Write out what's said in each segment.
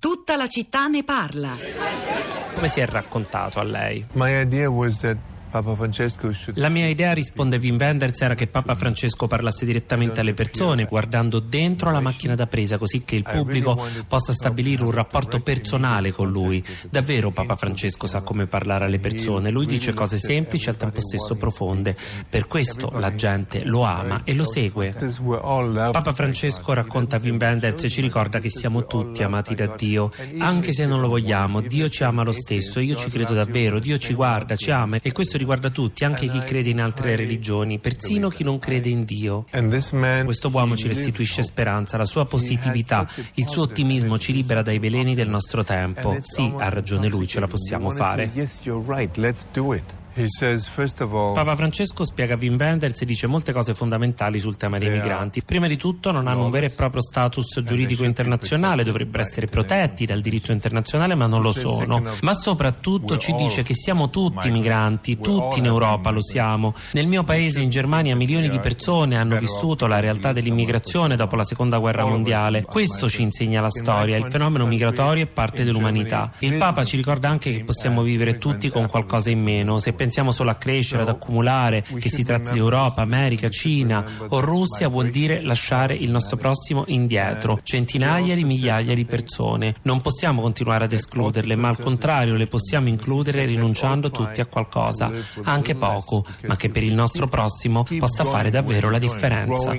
Tutta la città ne parla. Come si è raccontato a lei? My idea was that La mia idea, risponde Wim Wenders, era che Papa Francesco parlasse direttamente alle persone, guardando dentro la macchina da presa, così che il pubblico possa stabilire un rapporto personale con lui. Davvero Papa Francesco sa come parlare alle persone, lui dice cose semplici e al tempo stesso profonde. Per questo la gente lo ama e lo segue. Papa Francesco racconta a Wim Wenders e ci ricorda che siamo tutti amati da Dio, anche se non lo vogliamo. Dio ci ama lo stesso, io ci credo davvero, Dio ci guarda, ci ama e questo riguarda tutti, anche chi crede in altre religioni, persino chi non crede in Dio. Questo uomo ci restituisce speranza, la sua positività, il suo ottimismo ci libera dai veleni del nostro tempo. Sì, ha ragione lui, ce la possiamo fare. Papa Francesco spiega a Wim Wenders e dice molte cose fondamentali sul tema dei migranti. Prima di tutto non hanno un vero e proprio status giuridico internazionale, dovrebbero essere protetti dal diritto internazionale ma non lo sono. Ma soprattutto ci dice che siamo tutti migranti, tutti in Europa lo siamo. Nel mio paese in Germania milioni di persone hanno vissuto la realtà dell'immigrazione dopo la seconda guerra mondiale. Questo ci insegna la storia, il fenomeno migratorio è parte dell'umanità. Il Papa ci ricorda anche che possiamo vivere tutti con qualcosa in meno, se pensiamo solo a crescere, ad accumulare, che si tratti di Europa, America, Cina o Russia, vuol dire lasciare il nostro prossimo indietro, centinaia di migliaia di persone. Non possiamo continuare ad escluderle, ma al contrario le possiamo includere rinunciando tutti a qualcosa, anche poco, ma che per il nostro prossimo possa fare davvero la differenza.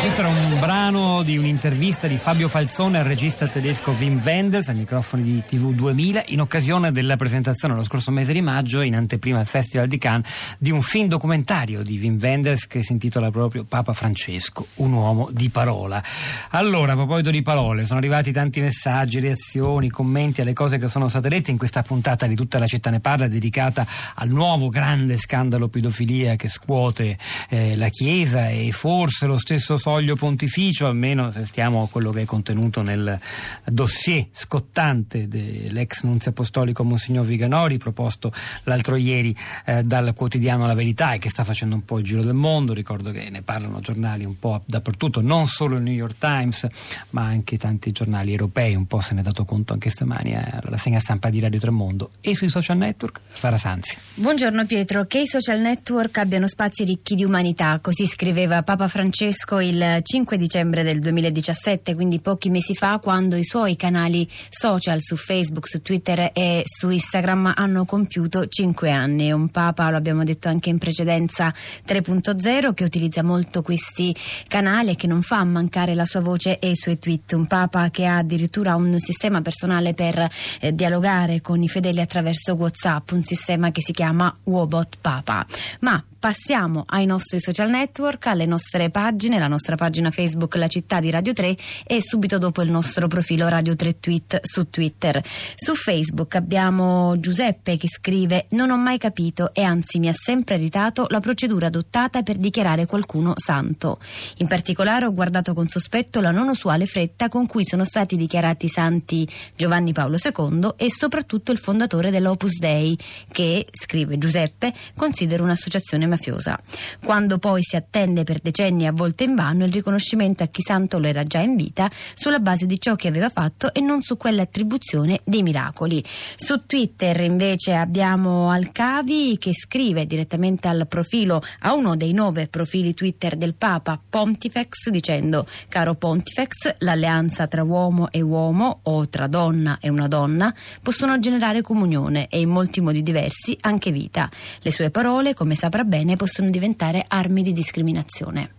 Questo era un brano di un'intervista di Fabio Falzone al regista tedesco Wim Wenders ai microfoni di TV 2000 in occasione della presentazione lo scorso mese di maggio in anteprima al Festival di Cannes di un film documentario di Wim Wenders che si intitola proprio Papa Francesco, un uomo di parola. Allora, a proposito di parole, sono arrivati tanti messaggi, reazioni, commenti alle cose che sono state dette in questa puntata di Tutta la città ne parla dedicata al nuovo grande scandalo pedofilia che scuote eh, la Chiesa e forse lo stesso soglio pontificio, almeno se stiamo a quello che è contenuto nel dossier scottante dell'ex nunzio apostolico Monsignor Viganori, proposto l'altro ieri eh, dal quotidiano La Verità e che sta facendo un po' il giro del mondo. Ricordo che ne parlano giornali un po' dappertutto, non solo il New York Times, ma anche tanti giornali europei. Un po' se ne è dato conto anche stamani eh, alla rassegna stampa di Radio Tremondo e sui social network. Sara Sanzi. Buongiorno Pietro, che i social network abbiano spazi ricchi di umanità, così scriveva Papa Francesco il 5 dicembre del 2017, quindi pochi mesi fa, quando i suoi canali social su Facebook, su Twitter e su Instagram hanno compiuto 5 anni. Un Papa, lo abbiamo detto anche in precedenza, 3.0 che utilizza molto questi canali e che non fa mancare la sua voce e i suoi tweet. Un Papa che ha addirittura un sistema personale per eh, dialogare con i fedeli attraverso WhatsApp, un sistema che si chiama Wobot Papa. Ma passiamo ai nostri social network, alle nostre pagine, la nostra pagina Facebook La Città di Radio 3 e subito dopo il nostro profilo Radio 3 Tweet su Twitter. Su Facebook abbiamo Giuseppe che scrive Non ho mai capito e anzi mi ha sempre irritato la procedura adottata per dichiarare qualcuno santo. In particolare ho guardato con sospetto la non usuale fretta con cui sono stati dichiarati santi Giovanni Paolo II e soprattutto il fondatore dell'Opus Dei che, scrive Giuseppe, considero un'associazione mafiosa. Quando poi si attende per decenni a volte in vano il riconoscimento a chi santo lo era già in vita sulla base di ciò che aveva fatto e non su quell'attribuzione dei miracoli. Su Twitter invece abbiamo Alcavi che scrive direttamente al profilo, a uno dei nove profili Twitter del Papa Pontifex dicendo caro Pontifex, l'alleanza tra uomo e uomo o tra donna e una donna possono generare comunione e in molti modi diversi anche vita. Le sue parole, come saprà bene, possono diventare armi di discriminazione.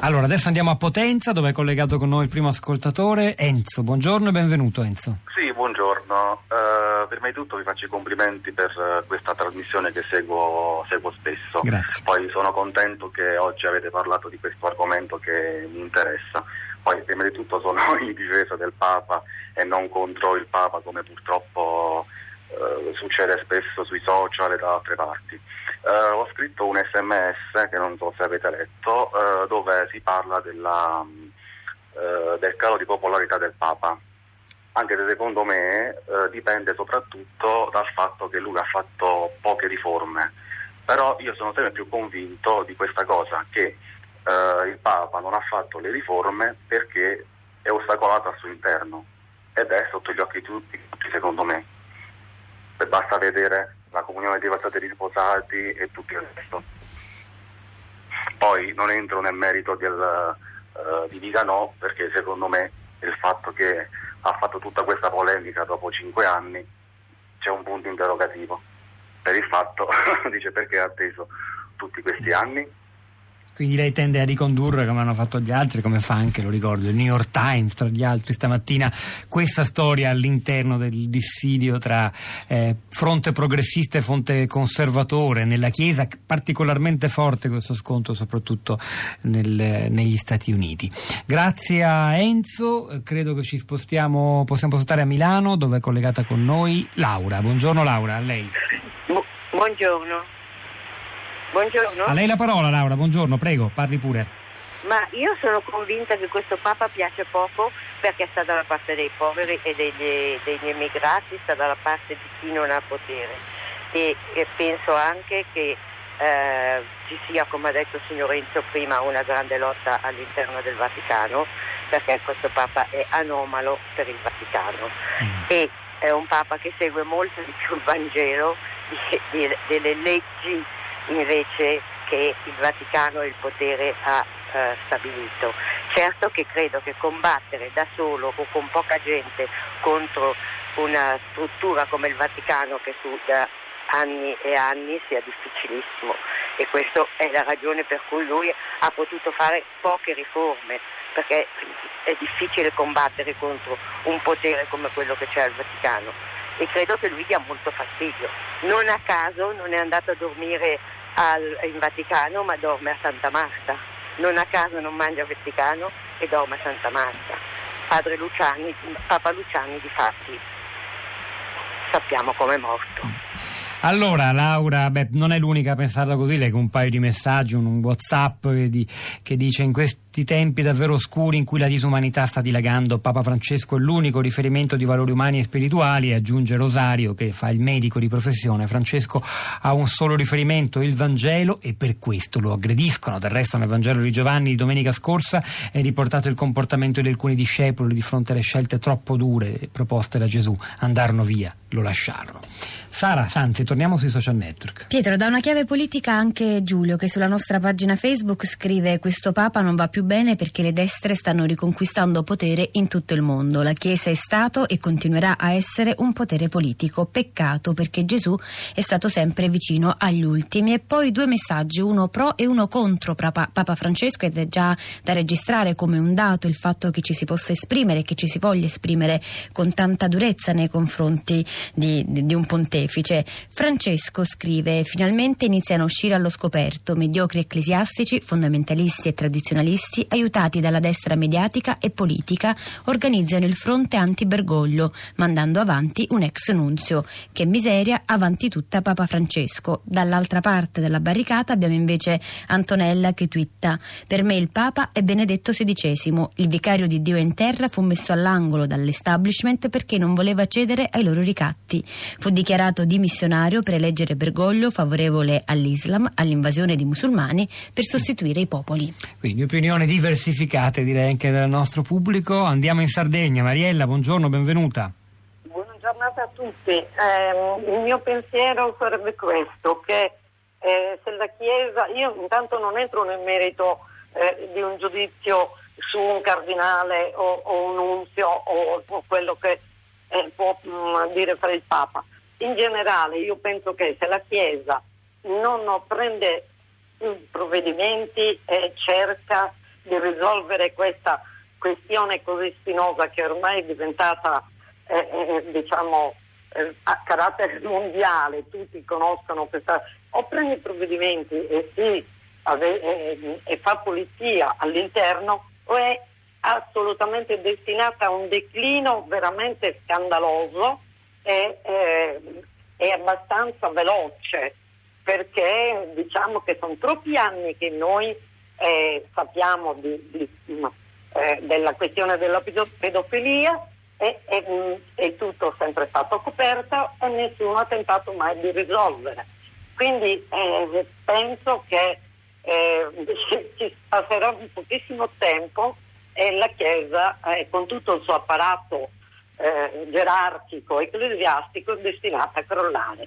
Allora, adesso andiamo a Potenza dove è collegato con noi il primo ascoltatore, Enzo. Buongiorno e benvenuto Enzo. Sì, buongiorno. Eh, prima di tutto vi faccio i complimenti per eh, questa trasmissione che seguo, seguo spesso. Grazie. Poi sono contento che oggi avete parlato di questo argomento che mi interessa. Poi prima di tutto sono in difesa del Papa e non contro il Papa come purtroppo eh, succede spesso sui social e da altre parti. Eh, ho scritto un sms che non so se avete letto eh, dove si parla della, eh, del calo di popolarità del Papa anche se secondo me eh, dipende soprattutto dal fatto che lui ha fatto poche riforme. Però io sono sempre più convinto di questa cosa, che eh, il Papa non ha fatto le riforme perché è ostacolato al suo interno ed è sotto gli occhi di tutti, secondo me. Basta vedere la comunione dei fratelli sposati e tutto il resto. Poi non entro nel merito del, uh, di Vigano perché secondo me il fatto che ha fatto tutta questa polemica dopo cinque anni c'è un punto interrogativo per il fatto, dice perché ha atteso tutti questi anni quindi lei tende a ricondurre, come hanno fatto gli altri, come fa anche, lo ricordo, il New York Times, tra gli altri stamattina, questa storia all'interno del dissidio tra eh, fronte progressista e fronte conservatore nella Chiesa, particolarmente forte questo scontro soprattutto nel, negli Stati Uniti. Grazie a Enzo, credo che ci spostiamo, possiamo spostare a Milano dove è collegata con noi Laura. Buongiorno Laura, a lei. Bu- buongiorno. Buongiorno. A lei la parola Laura, buongiorno, prego, parli pure. Ma io sono convinta che questo Papa piace poco perché sta dalla parte dei poveri e degli, degli emigrati, sta dalla parte di chi non ha potere. E, e penso anche che eh, ci sia, come ha detto il signor Enzo prima, una grande lotta all'interno del Vaticano perché questo Papa è anomalo per il Vaticano mm. e è un Papa che segue molto di più il Vangelo di, di, delle leggi invece che il Vaticano e il potere ha eh, stabilito. Certo che credo che combattere da solo o con poca gente contro una struttura come il Vaticano che su da anni e anni sia difficilissimo e questa è la ragione per cui lui ha potuto fare poche riforme perché è difficile combattere contro un potere come quello che c'è al Vaticano e credo che lui dia molto fastidio. Non a caso non è andato a dormire al, in Vaticano ma dorme a Santa Marta. Non a caso non mangia Vaticano e dorme a Santa Marta. Padre Luciani, Papa Luciani di fatti sappiamo come è morto. Allora, Laura, beh, non è l'unica a pensarla così, leggo un paio di messaggi, un, un WhatsApp che, di, che dice in questi tempi davvero oscuri in cui la disumanità sta dilagando, Papa Francesco è l'unico riferimento di valori umani e spirituali, aggiunge Rosario che fa il medico di professione, Francesco ha un solo riferimento, il Vangelo, e per questo lo aggrediscono. Del resto nel Vangelo di Giovanni domenica scorsa è riportato il comportamento di alcuni discepoli di fronte alle scelte troppo dure proposte da Gesù, andarono via, lo lasciarono. Sara Sanzi, torniamo sui social network. Pietro, da una chiave politica anche Giulio, che sulla nostra pagina Facebook scrive: Questo Papa non va più bene perché le destre stanno riconquistando potere in tutto il mondo. La Chiesa è stato e continuerà a essere un potere politico. Peccato perché Gesù è stato sempre vicino agli ultimi. E poi due messaggi, uno pro e uno contro Papa, Papa Francesco, ed è già da registrare come un dato il fatto che ci si possa esprimere, che ci si voglia esprimere con tanta durezza nei confronti di, di, di un pontefice. Francesco scrive: Finalmente iniziano a uscire allo scoperto mediocri ecclesiastici, fondamentalisti e tradizionalisti, aiutati dalla destra mediatica e politica, organizzano il fronte anti-Bergoglio, mandando avanti un ex nunzio. Che miseria, avanti tutta Papa Francesco. Dall'altra parte della barricata abbiamo invece Antonella che twitta: Per me il Papa è Benedetto XVI. Il vicario di Dio in terra fu messo all'angolo dall'establishment perché non voleva cedere ai loro ricatti. Fu dichiarato dimissionario per eleggere Bergoglio favorevole all'Islam, all'invasione di musulmani per sostituire i popoli. Quindi opinioni diversificate direi anche del nostro pubblico. Andiamo in Sardegna. Mariella, buongiorno, benvenuta. Buona a tutti. Eh, il mio pensiero sarebbe questo, che eh, se la Chiesa, io intanto non entro nel merito eh, di un giudizio su un cardinale o, o un unzio o, o quello che eh, può mh, mm, dire fare il Papa in generale io penso che se la Chiesa non prende provvedimenti e cerca di risolvere questa questione così spinosa che ormai è diventata eh, eh, diciamo eh, a carattere mondiale, tutti conoscono questa o prende i provvedimenti e, si, ave, e fa pulizia all'interno o è assolutamente destinata a un declino veramente scandaloso è, è abbastanza veloce perché diciamo che sono troppi anni che noi eh, sappiamo di, di, eh, della questione della pedofilia e, e, e, tutto è sempre stato coperto e nessuno ha tentato mai di risolvere. Quindi eh, penso che eh, ci passerà pochissimo tempo e la Chiesa, eh, con tutto il suo apparato eh, gerarchico, ecclesiastico, è destinata a crollare.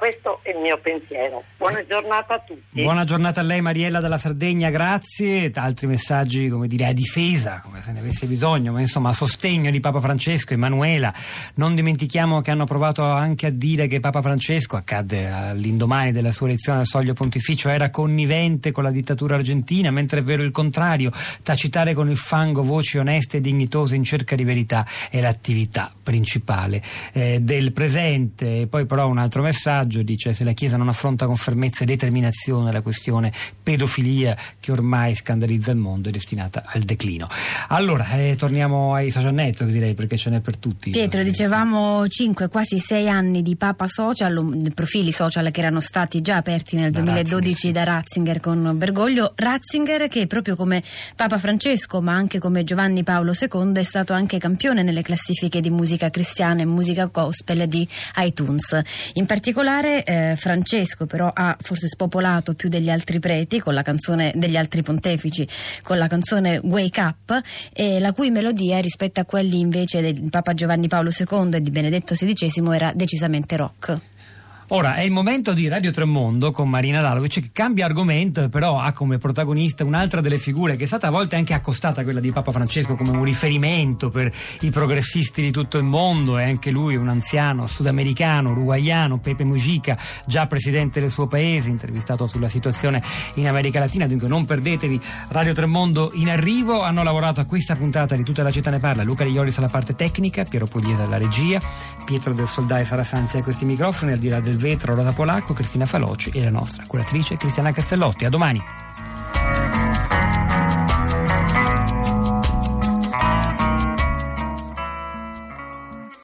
Questo è il mio pensiero. Buona giornata a tutti. Buona giornata a lei Mariella dalla Sardegna, grazie. Altri messaggi, come dire, a difesa, come se ne avesse bisogno, ma insomma a sostegno di Papa Francesco, Emanuela. Non dimentichiamo che hanno provato anche a dire che Papa Francesco, accadde all'indomani della sua elezione al soglio pontificio, era connivente con la dittatura argentina, mentre è vero il contrario. Tacitare con il fango voci oneste e dignitose in cerca di verità è l'attività principale eh, del presente. E poi però un altro messaggio messaggio dice se la Chiesa non affronta con fermezza e determinazione la questione pedofilia che ormai scandalizza il mondo è destinata al declino. Allora, eh, torniamo ai social network direi perché ce n'è per tutti. Pietro, dicevamo 5, quasi 6 anni di Papa Social, profili social che erano stati già aperti nel da 2012 Ratzinger. da Ratzinger con Bergoglio. Ratzinger che proprio come Papa Francesco ma anche come Giovanni Paolo II è stato anche campione nelle classifiche di musica cristiana e musica gospel di iTunes. In particolare particolare eh, Francesco però ha forse spopolato più degli altri preti con la canzone degli altri pontefici con la canzone Wake Up e la cui melodia rispetto a quelli invece del Papa Giovanni Paolo II e di Benedetto XVI era decisamente rock. Ora è il momento di Radio Tremondo con Marina Lalovic che cambia argomento e però ha come protagonista un'altra delle figure che è stata a volte anche accostata a quella di Papa Francesco come un riferimento per i progressisti di tutto il mondo. È anche lui un anziano sudamericano, uruguaiano, Pepe Mujica, già presidente del suo paese, intervistato sulla situazione in America Latina, dunque non perdetevi Radio Tremondo in arrivo, hanno lavorato a questa puntata di Tutta la città ne parla, Luca Riolis alla parte tecnica, Piero Pugliese alla regia, Pietro del Soldai Sara Sanzi a questi microfoni, al di là del vetro Rosa Polacco, Cristina Faloci e la nostra curatrice Cristiana Castellotti. A domani.